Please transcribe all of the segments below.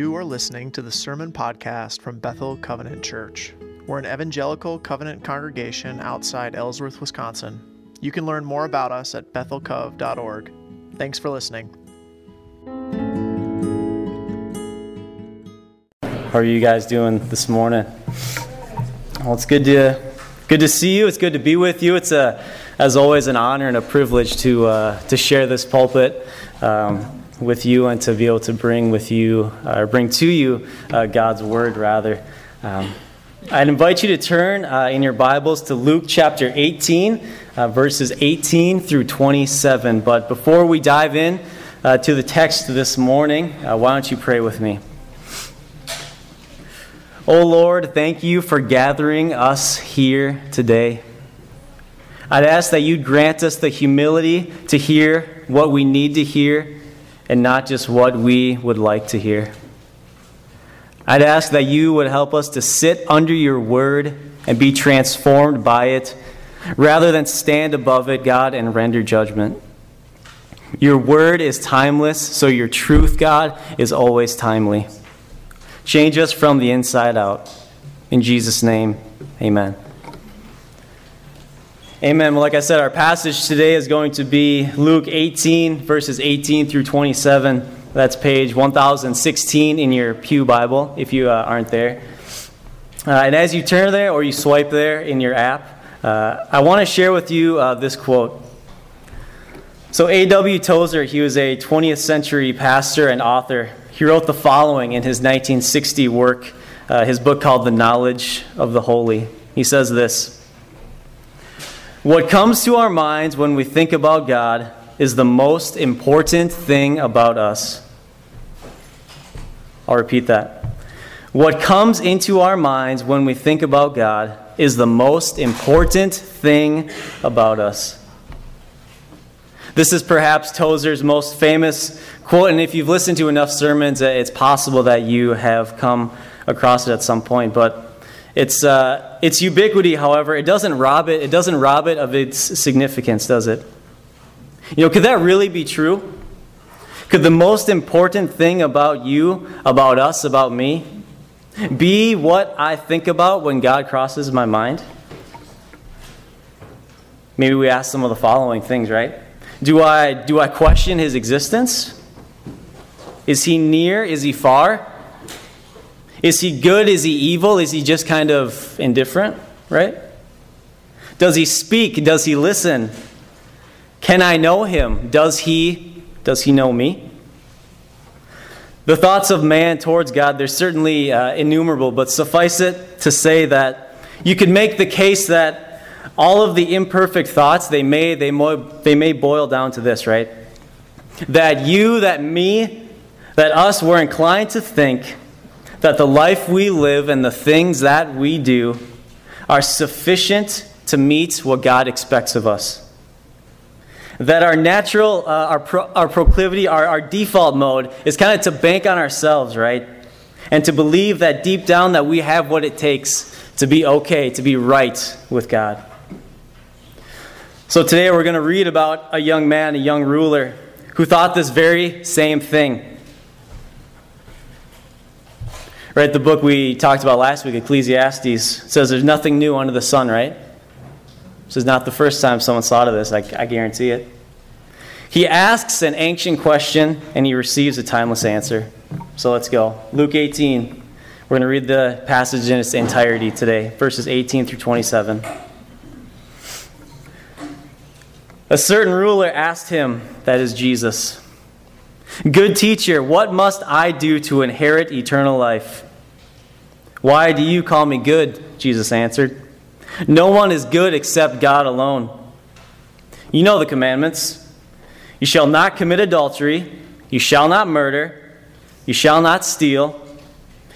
You are listening to the Sermon Podcast from Bethel Covenant Church. We're an evangelical covenant congregation outside Ellsworth, Wisconsin. You can learn more about us at bethelcov.org. Thanks for listening. How are you guys doing this morning? Well, it's good to good to see you. It's good to be with you. It's a, as always, an honor and a privilege to uh, to share this pulpit um, with you and to be able to bring with you or bring to you uh, God's word. Rather, um, I'd invite you to turn uh, in your Bibles to Luke chapter 18, uh, verses 18 through 27. But before we dive in uh, to the text this morning, uh, why don't you pray with me? Oh Lord, thank you for gathering us here today. I'd ask that you'd grant us the humility to hear what we need to hear and not just what we would like to hear. I'd ask that you would help us to sit under your word and be transformed by it rather than stand above it, God, and render judgment. Your word is timeless, so your truth, God, is always timely. Change us from the inside out. In Jesus' name, amen. Amen. Well, like I said, our passage today is going to be Luke 18, verses 18 through 27. That's page 1016 in your Pew Bible, if you uh, aren't there. Uh, and as you turn there or you swipe there in your app, uh, I want to share with you uh, this quote. So, A.W. Tozer, he was a 20th century pastor and author. He wrote the following in his 1960 work, uh, his book called The Knowledge of the Holy. He says this What comes to our minds when we think about God is the most important thing about us. I'll repeat that. What comes into our minds when we think about God is the most important thing about us. This is perhaps Tozer's most famous quote, and if you've listened to enough sermons, uh, it's possible that you have come across it at some point. But its uh, its ubiquity, however, it doesn't rob it. It doesn't rob it of its significance, does it? You know, could that really be true? Could the most important thing about you, about us, about me, be what I think about when God crosses my mind? Maybe we ask some of the following things, right? Do I, do I question his existence? Is he near? Is he far? Is he good? Is he evil? Is he just kind of indifferent, right? Does he speak? Does he listen? Can I know him? Does he does he know me? The thoughts of man towards God, they're certainly uh, innumerable, but suffice it to say that you could make the case that all of the imperfect thoughts, they may, they, mo- they may boil down to this, right? That you, that me, that us, we're inclined to think that the life we live and the things that we do are sufficient to meet what God expects of us that our natural, uh, our, pro- our proclivity, our, our default mode is kind of to bank on ourselves, right? And to believe that deep down that we have what it takes to be okay, to be right with God. So today we're going to read about a young man, a young ruler, who thought this very same thing. Right, the book we talked about last week, Ecclesiastes, says there's nothing new under the sun, right? This is not the first time someone's thought of this, I, I guarantee it. He asks an ancient question and he receives a timeless answer. So let's go. Luke 18. We're going to read the passage in its entirety today, verses 18 through 27. A certain ruler asked him, that is Jesus, Good teacher, what must I do to inherit eternal life? Why do you call me good? Jesus answered. No one is good except God alone. You know the commandments. You shall not commit adultery. You shall not murder. You shall not steal.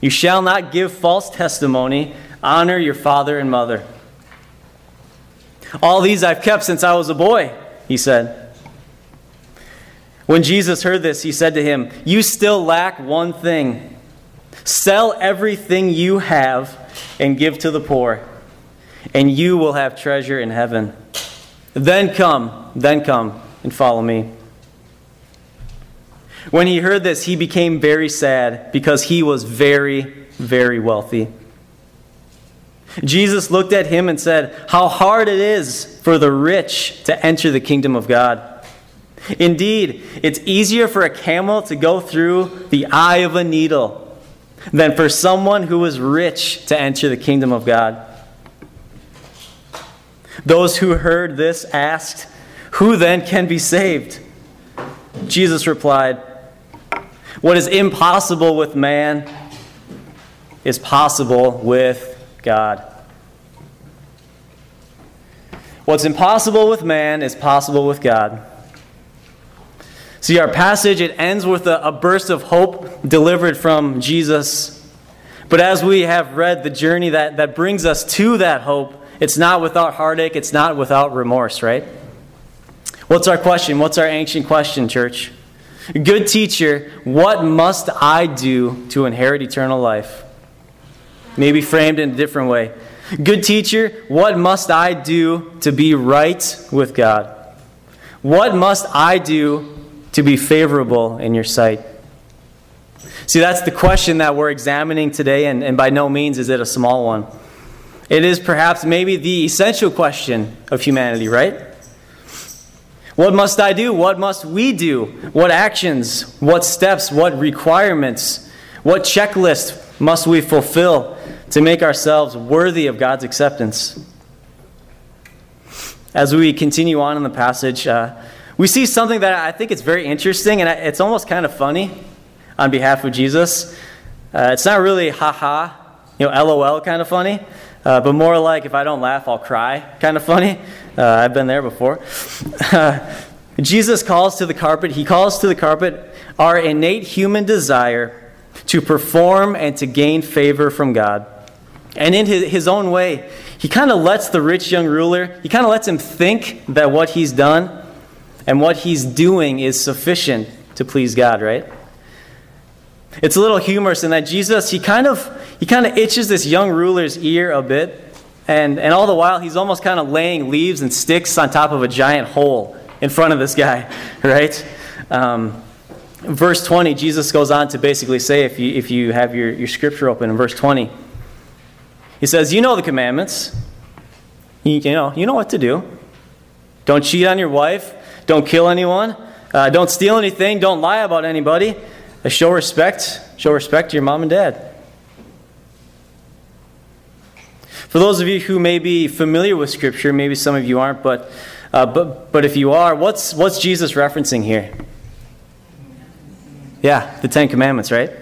You shall not give false testimony. Honor your father and mother. All these I've kept since I was a boy, he said. When Jesus heard this, he said to him, You still lack one thing. Sell everything you have and give to the poor, and you will have treasure in heaven. Then come, then come and follow me. When he heard this, he became very sad because he was very, very wealthy. Jesus looked at him and said, How hard it is for the rich to enter the kingdom of God. Indeed, it's easier for a camel to go through the eye of a needle than for someone who is rich to enter the kingdom of God. Those who heard this asked, Who then can be saved? Jesus replied, What is impossible with man is possible with God. What's impossible with man is possible with God. See, our passage, it ends with a, a, burst of hope delivered from Jesus. But as we have read the journey that, that brings us to that hope, it's not without heartache, it's not without remorse, right? What's our question? What's our ancient question, church? Good teacher, what must I do to inherit eternal life? Maybe framed in a different way. Good teacher, what must I do to be right with God? What must I do to be favorable in your sight? See, that's the question that we're examining today, and, and by no means is it a small one. It is perhaps maybe the essential question of humanity, right? What must I do? What must we do? What actions, what steps, what requirements, what checklist must we fulfill to make ourselves worthy of God's acceptance? As we continue on in the passage, uh, we see something that I think is very interesting, and it's almost kind of funny on behalf of Jesus. Uh, it's not really ha ha, you know, lol kind of funny, uh, but more like if I don't laugh, I'll cry kind of funny. Uh, I've been there before. Jesus calls to the carpet, he calls to the carpet our innate human desire to perform and to gain favor from God. And in his, his own way, he kind of lets the rich young ruler, he kind of lets him think that what he's done and what he's doing is sufficient to please God, right? It's a little humorous in that Jesus, he kind of he kind of itches this young ruler's ear a bit, and, and all the while he's almost kind of laying leaves and sticks on top of a giant hole in front of this guy, right? Um, verse 20, Jesus goes on to basically say, if you, if you have your, your scripture open in verse 20, he says, You know the commandments. You, you know, you know what to do. Don't cheat on your wife. Don't kill anyone. Uh, don't steal anything. Don't lie about anybody. Uh, show respect. Show respect to your mom and dad. For those of you who may be familiar with Scripture, maybe some of you aren't, but, uh, but, but if you are, what's, what's Jesus referencing here? Yeah, the Ten Commandments, right?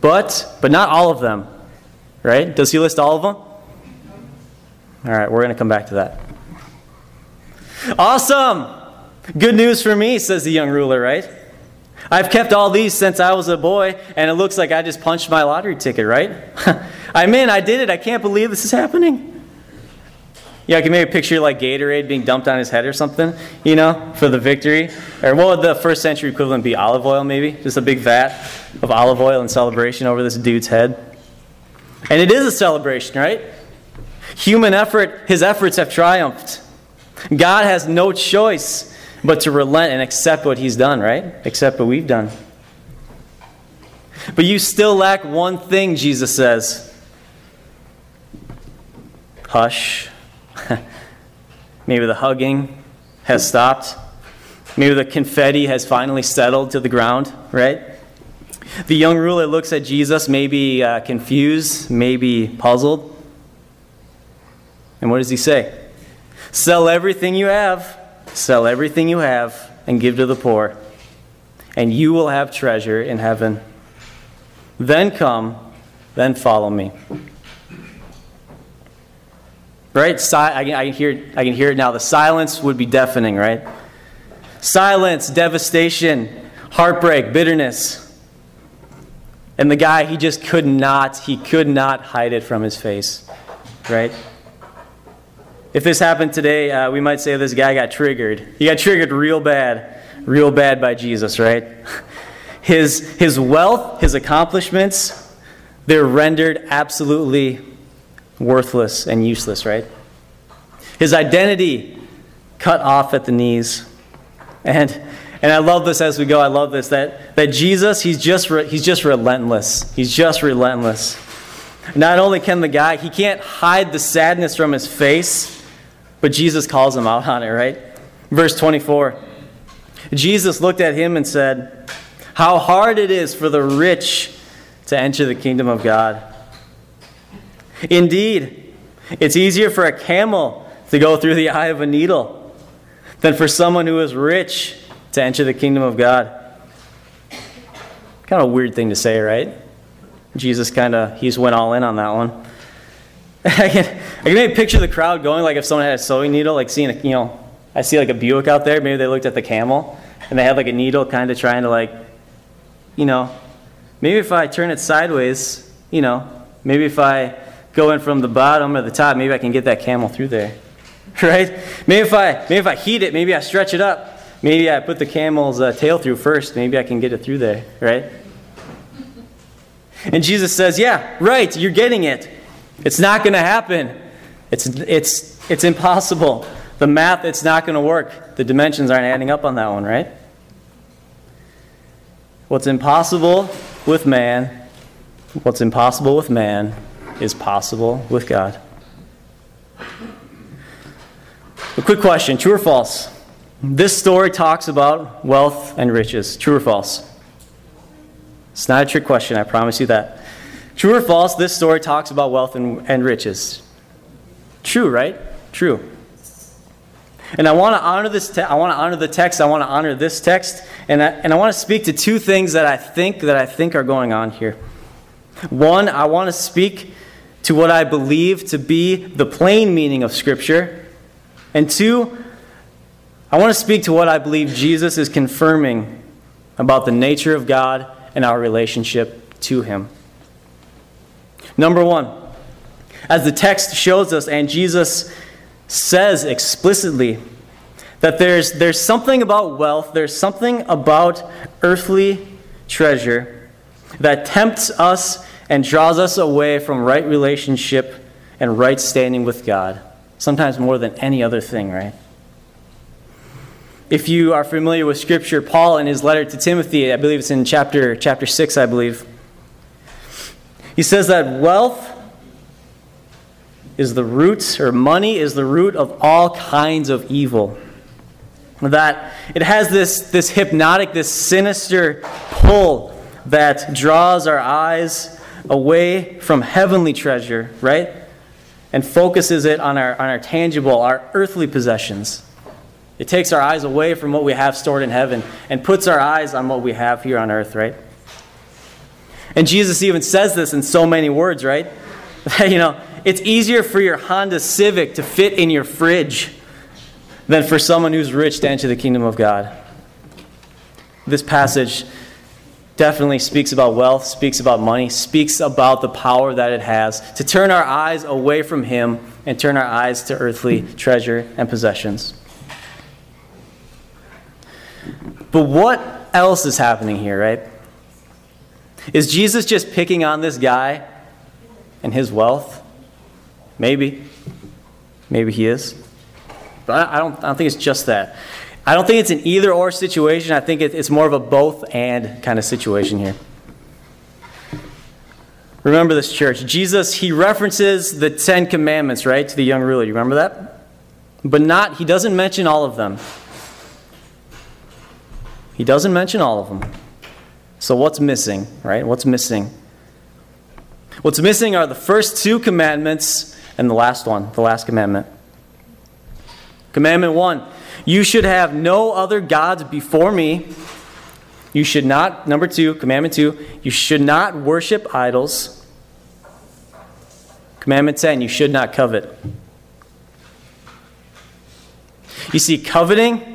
But, but not all of them, right? Does he list all of them? All right, we're going to come back to that. Awesome! Good news for me, says the young ruler, right? I've kept all these since I was a boy, and it looks like I just punched my lottery ticket, right? I'm in, I did it. I can't believe this is happening. Yeah, I can maybe picture like Gatorade being dumped on his head or something, you know, for the victory. Or what would the first century equivalent be? Olive oil, maybe? Just a big vat of olive oil in celebration over this dude's head. And it is a celebration, right? Human effort, his efforts have triumphed. God has no choice but to relent and accept what he's done, right? Accept what we've done. But you still lack one thing, Jesus says. Hush. Maybe the hugging has stopped. Maybe the confetti has finally settled to the ground, right? The young ruler looks at Jesus, maybe uh, confused, maybe puzzled. And what does he say? Sell everything you have Sell everything you have and give to the poor, and you will have treasure in heaven. Then come, then follow me. Right? I, can hear, I can hear it now. The silence would be deafening, right? Silence, devastation, heartbreak, bitterness. And the guy, he just could not, he could not hide it from his face, right? If this happened today, uh, we might say this guy got triggered. He got triggered real bad, real bad by Jesus, right? His, his wealth, his accomplishments, they're rendered absolutely worthless and useless, right? His identity cut off at the knees. And, and I love this as we go. I love this that, that Jesus, he's just, re, he's just relentless. He's just relentless. Not only can the guy, he can't hide the sadness from his face, but Jesus calls him out on it, right? Verse 24 Jesus looked at him and said, How hard it is for the rich to enter the kingdom of God. Indeed, it's easier for a camel to go through the eye of a needle than for someone who is rich to enter the kingdom of God. Kind of a weird thing to say, right? Jesus kind of, he's went all in on that one. I can, I can maybe picture the crowd going, like if someone had a sewing needle, like seeing a, you know, I see like a Buick out there, maybe they looked at the camel, and they had like a needle kind of trying to like, you know, maybe if I turn it sideways, you know, maybe if I go in from the bottom or the top, maybe I can get that camel through there. Right? Maybe if I maybe if I heat it, maybe I stretch it up. Maybe I put the camel's uh, tail through first. Maybe I can get it through there, right? And Jesus says, "Yeah, right, you're getting it. It's not going to happen. It's it's it's impossible. The math it's not going to work. The dimensions aren't adding up on that one, right? What's impossible with man, what's impossible with man is possible with God." A quick question true or false? This story talks about wealth and riches. True or false? It's not a trick question, I promise you that. True or false, this story talks about wealth and, and riches. True, right? True. And I want to honor this. Te- I want to honor the text. I want to honor this text, and I, and I want to speak to two things that I think that I think are going on here. One, I want to speak to what I believe to be the plain meaning of Scripture, and two, I want to speak to what I believe Jesus is confirming about the nature of God and our relationship to Him. Number one, as the text shows us, and Jesus says explicitly, that there's, there's something about wealth, there's something about earthly treasure that tempts us and draws us away from right relationship and right standing with God sometimes more than any other thing, right? If you are familiar with Scripture, Paul in his letter to Timothy, I believe it's in chapter, chapter 6, I believe, he says that wealth is the root, or money is the root of all kinds of evil. That it has this, this hypnotic, this sinister pull that draws our eyes away from heavenly treasure, right? and focuses it on our, on our tangible, our earthly possessions. It takes our eyes away from what we have stored in heaven and puts our eyes on what we have here on earth, right? And Jesus even says this in so many words, right? you know, it's easier for your Honda Civic to fit in your fridge than for someone who's rich to enter the kingdom of God. This passage definitely speaks about wealth, speaks about money, speaks about the power that it has to turn our eyes away from Him and turn our eyes to earthly treasure and possessions. But what else is happening here, right? Is Jesus just picking on this guy and his wealth? Maybe. Maybe he is. But I don't, I don't think it's just that. I don't think it's an either or situation. I think it's more of a both and kind of situation here. Remember this, church. Jesus, he references the Ten Commandments, right, to the young ruler. You remember that? But not, he doesn't mention all of them. He doesn't mention all of them. So what's missing, right? What's missing? What's missing are the first two commandments and the last one, the last commandment. Commandment one you should have no other gods before me. You should not, number two, commandment two, you should not worship idols. Commandment 10, you should not covet. You see, coveting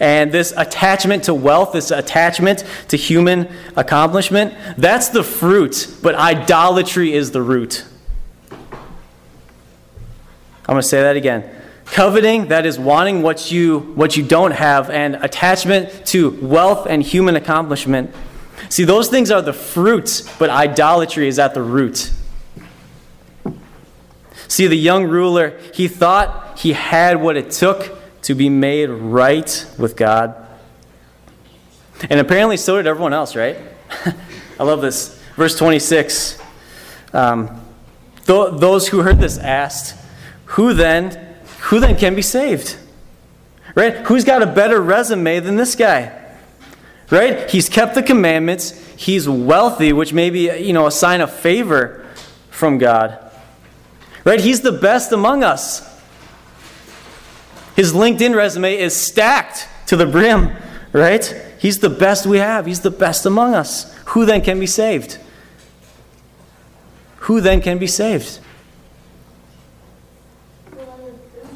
and this attachment to wealth, this attachment to human accomplishment, that's the fruit, but idolatry is the root. I'm going to say that again. Coveting, that is wanting what you, what you don't have, and attachment to wealth and human accomplishment. See, those things are the fruits, but idolatry is at the root. See, the young ruler, he thought he had what it took to be made right with God. And apparently, so did everyone else, right? I love this. Verse 26. Um, th- those who heard this asked, Who then, who then can be saved? Right? Who's got a better resume than this guy? Right? He's kept the commandments. He's wealthy, which may be, you know, a sign of favor from God. Right? He's the best among us. His LinkedIn resume is stacked to the brim, right? He's the best we have. He's the best among us. Who then can be saved? Who then can be saved?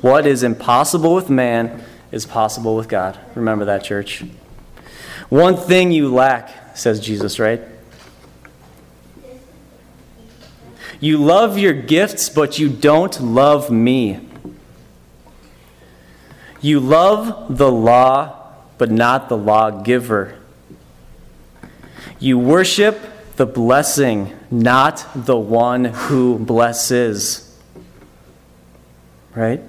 What is impossible with man is possible with God. Remember that, church. One thing you lack, says Jesus, right? You love your gifts, but you don't love me. You love the law, but not the lawgiver. You worship the blessing, not the one who blesses. Right?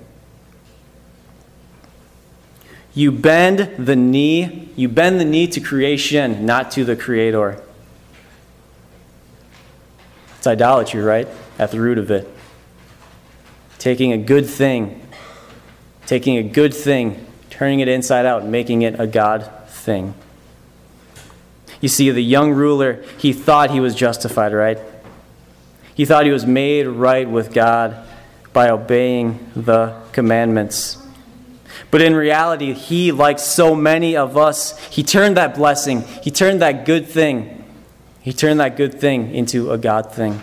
You bend the knee, you bend the knee to creation, not to the creator. It's idolatry, right? At the root of it. Taking a good thing, taking a good thing, turning it inside out, making it a God thing. You see, the young ruler, he thought he was justified, right? He thought he was made right with God by obeying the commandments. But in reality, he, like so many of us, he turned that blessing, he turned that good thing, he turned that good thing into a God thing.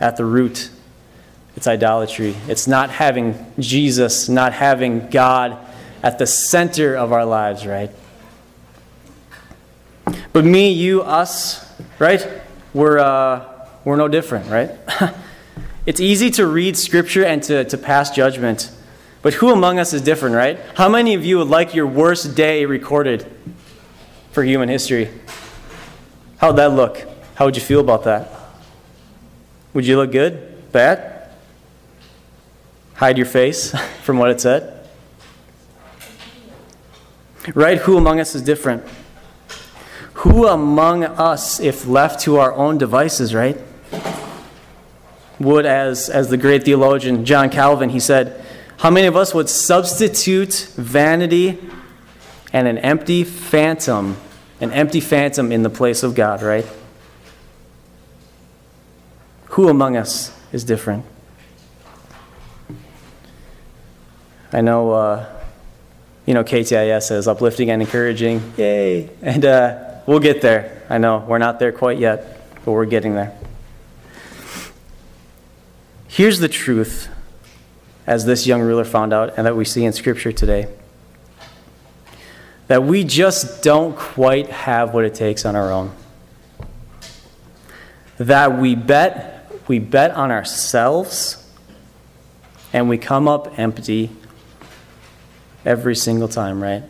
At the root, it's idolatry. It's not having Jesus, not having God at the center of our lives, right? But me, you, us, right? We're, uh, we're no different, right? it's easy to read Scripture and to, to pass judgment. But who among us is different, right? How many of you would like your worst day recorded for human history? How'd that look? How would you feel about that? Would you look good? Bad? Hide your face from what it said? Right? Who among us is different? Who among us, if left to our own devices, right? Would, as, as the great theologian John Calvin, he said, how many of us would substitute vanity and an empty phantom, an empty phantom in the place of God, right? Who among us is different? I know, uh, you know, KTIS is uplifting and encouraging. Yay! And uh, we'll get there. I know we're not there quite yet, but we're getting there. Here's the truth, as this young ruler found out, and that we see in Scripture today that we just don't quite have what it takes on our own. That we bet, we bet on ourselves, and we come up empty every single time, right?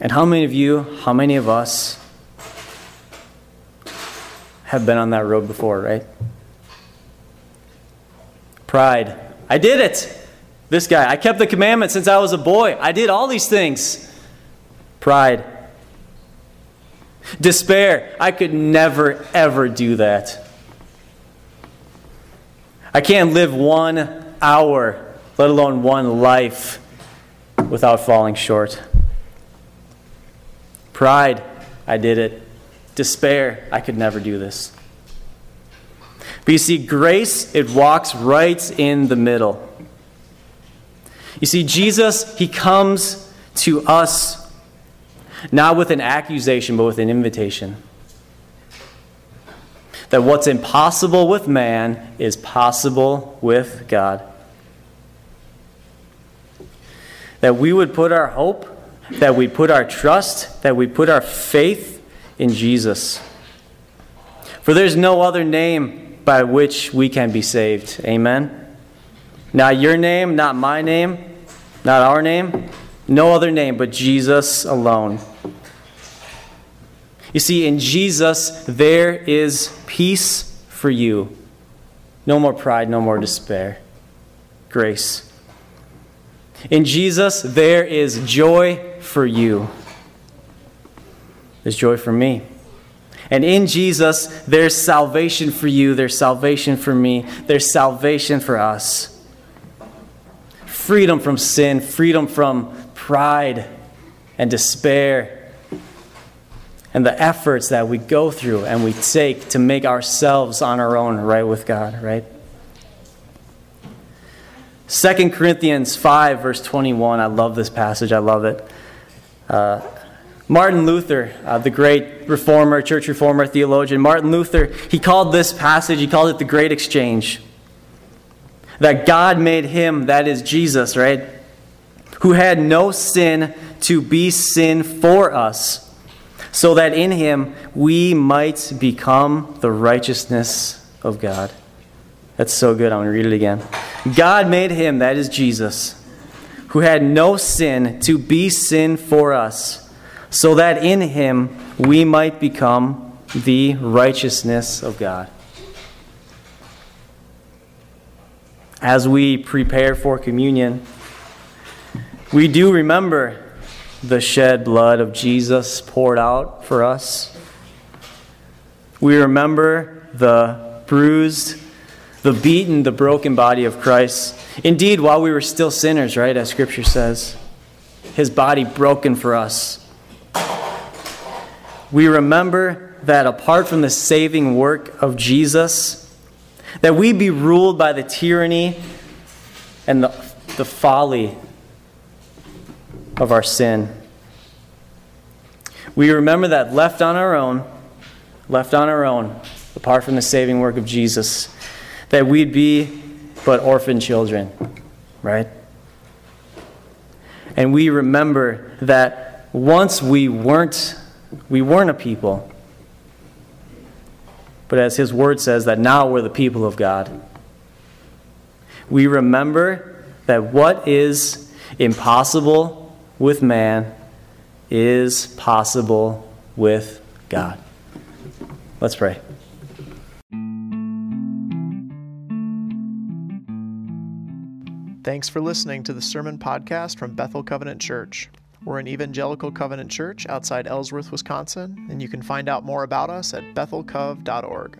And how many of you, how many of us have been on that road before, right? Pride. I did it. This guy, I kept the commandments since I was a boy. I did all these things. Pride. Despair. I could never, ever do that. I can't live one hour, let alone one life, without falling short. Pride. I did it. Despair. I could never do this. But you see, grace, it walks right in the middle. You see, Jesus, he comes to us not with an accusation, but with an invitation. That what's impossible with man is possible with God. That we would put our hope, that we put our trust, that we put our faith in Jesus. For there's no other name by which we can be saved. Amen. Not your name, not my name, not our name, no other name but Jesus alone. You see, in Jesus, there is peace for you. No more pride, no more despair. Grace. In Jesus, there is joy for you. There's joy for me. And in Jesus, there's salvation for you, there's salvation for me, there's salvation for us. Freedom from sin, freedom from pride and despair, and the efforts that we go through and we take to make ourselves on our own right with God, right? 2 Corinthians 5, verse 21. I love this passage. I love it. Uh, Martin Luther, uh, the great reformer, church reformer, theologian, Martin Luther, he called this passage, he called it the Great Exchange. That God made him, that is Jesus, right? Who had no sin to be sin for us, so that in him we might become the righteousness of God. That's so good. I'm going to read it again. God made him, that is Jesus, who had no sin to be sin for us so that in him we might become the righteousness of God. As we prepare for communion, we do remember the shed blood of Jesus poured out for us. We remember the bruised, the beaten, the broken body of Christ. Indeed, while we were still sinners, right, as Scripture says, his body broken for us we remember that apart from the saving work of Jesus, that we be ruled by the tyranny and the, the folly of our sin. We remember that left on our own, left on our own, apart from the saving work of Jesus, that we'd be but orphan children, right? And we remember that once we weren't we weren't a people. But as his word says, that now we're the people of God. We remember that what is impossible with man is possible with God. Let's pray. Thanks for listening to the Sermon Podcast from Bethel Covenant Church. We're an evangelical covenant church outside Ellsworth, Wisconsin, and you can find out more about us at bethelcov.org.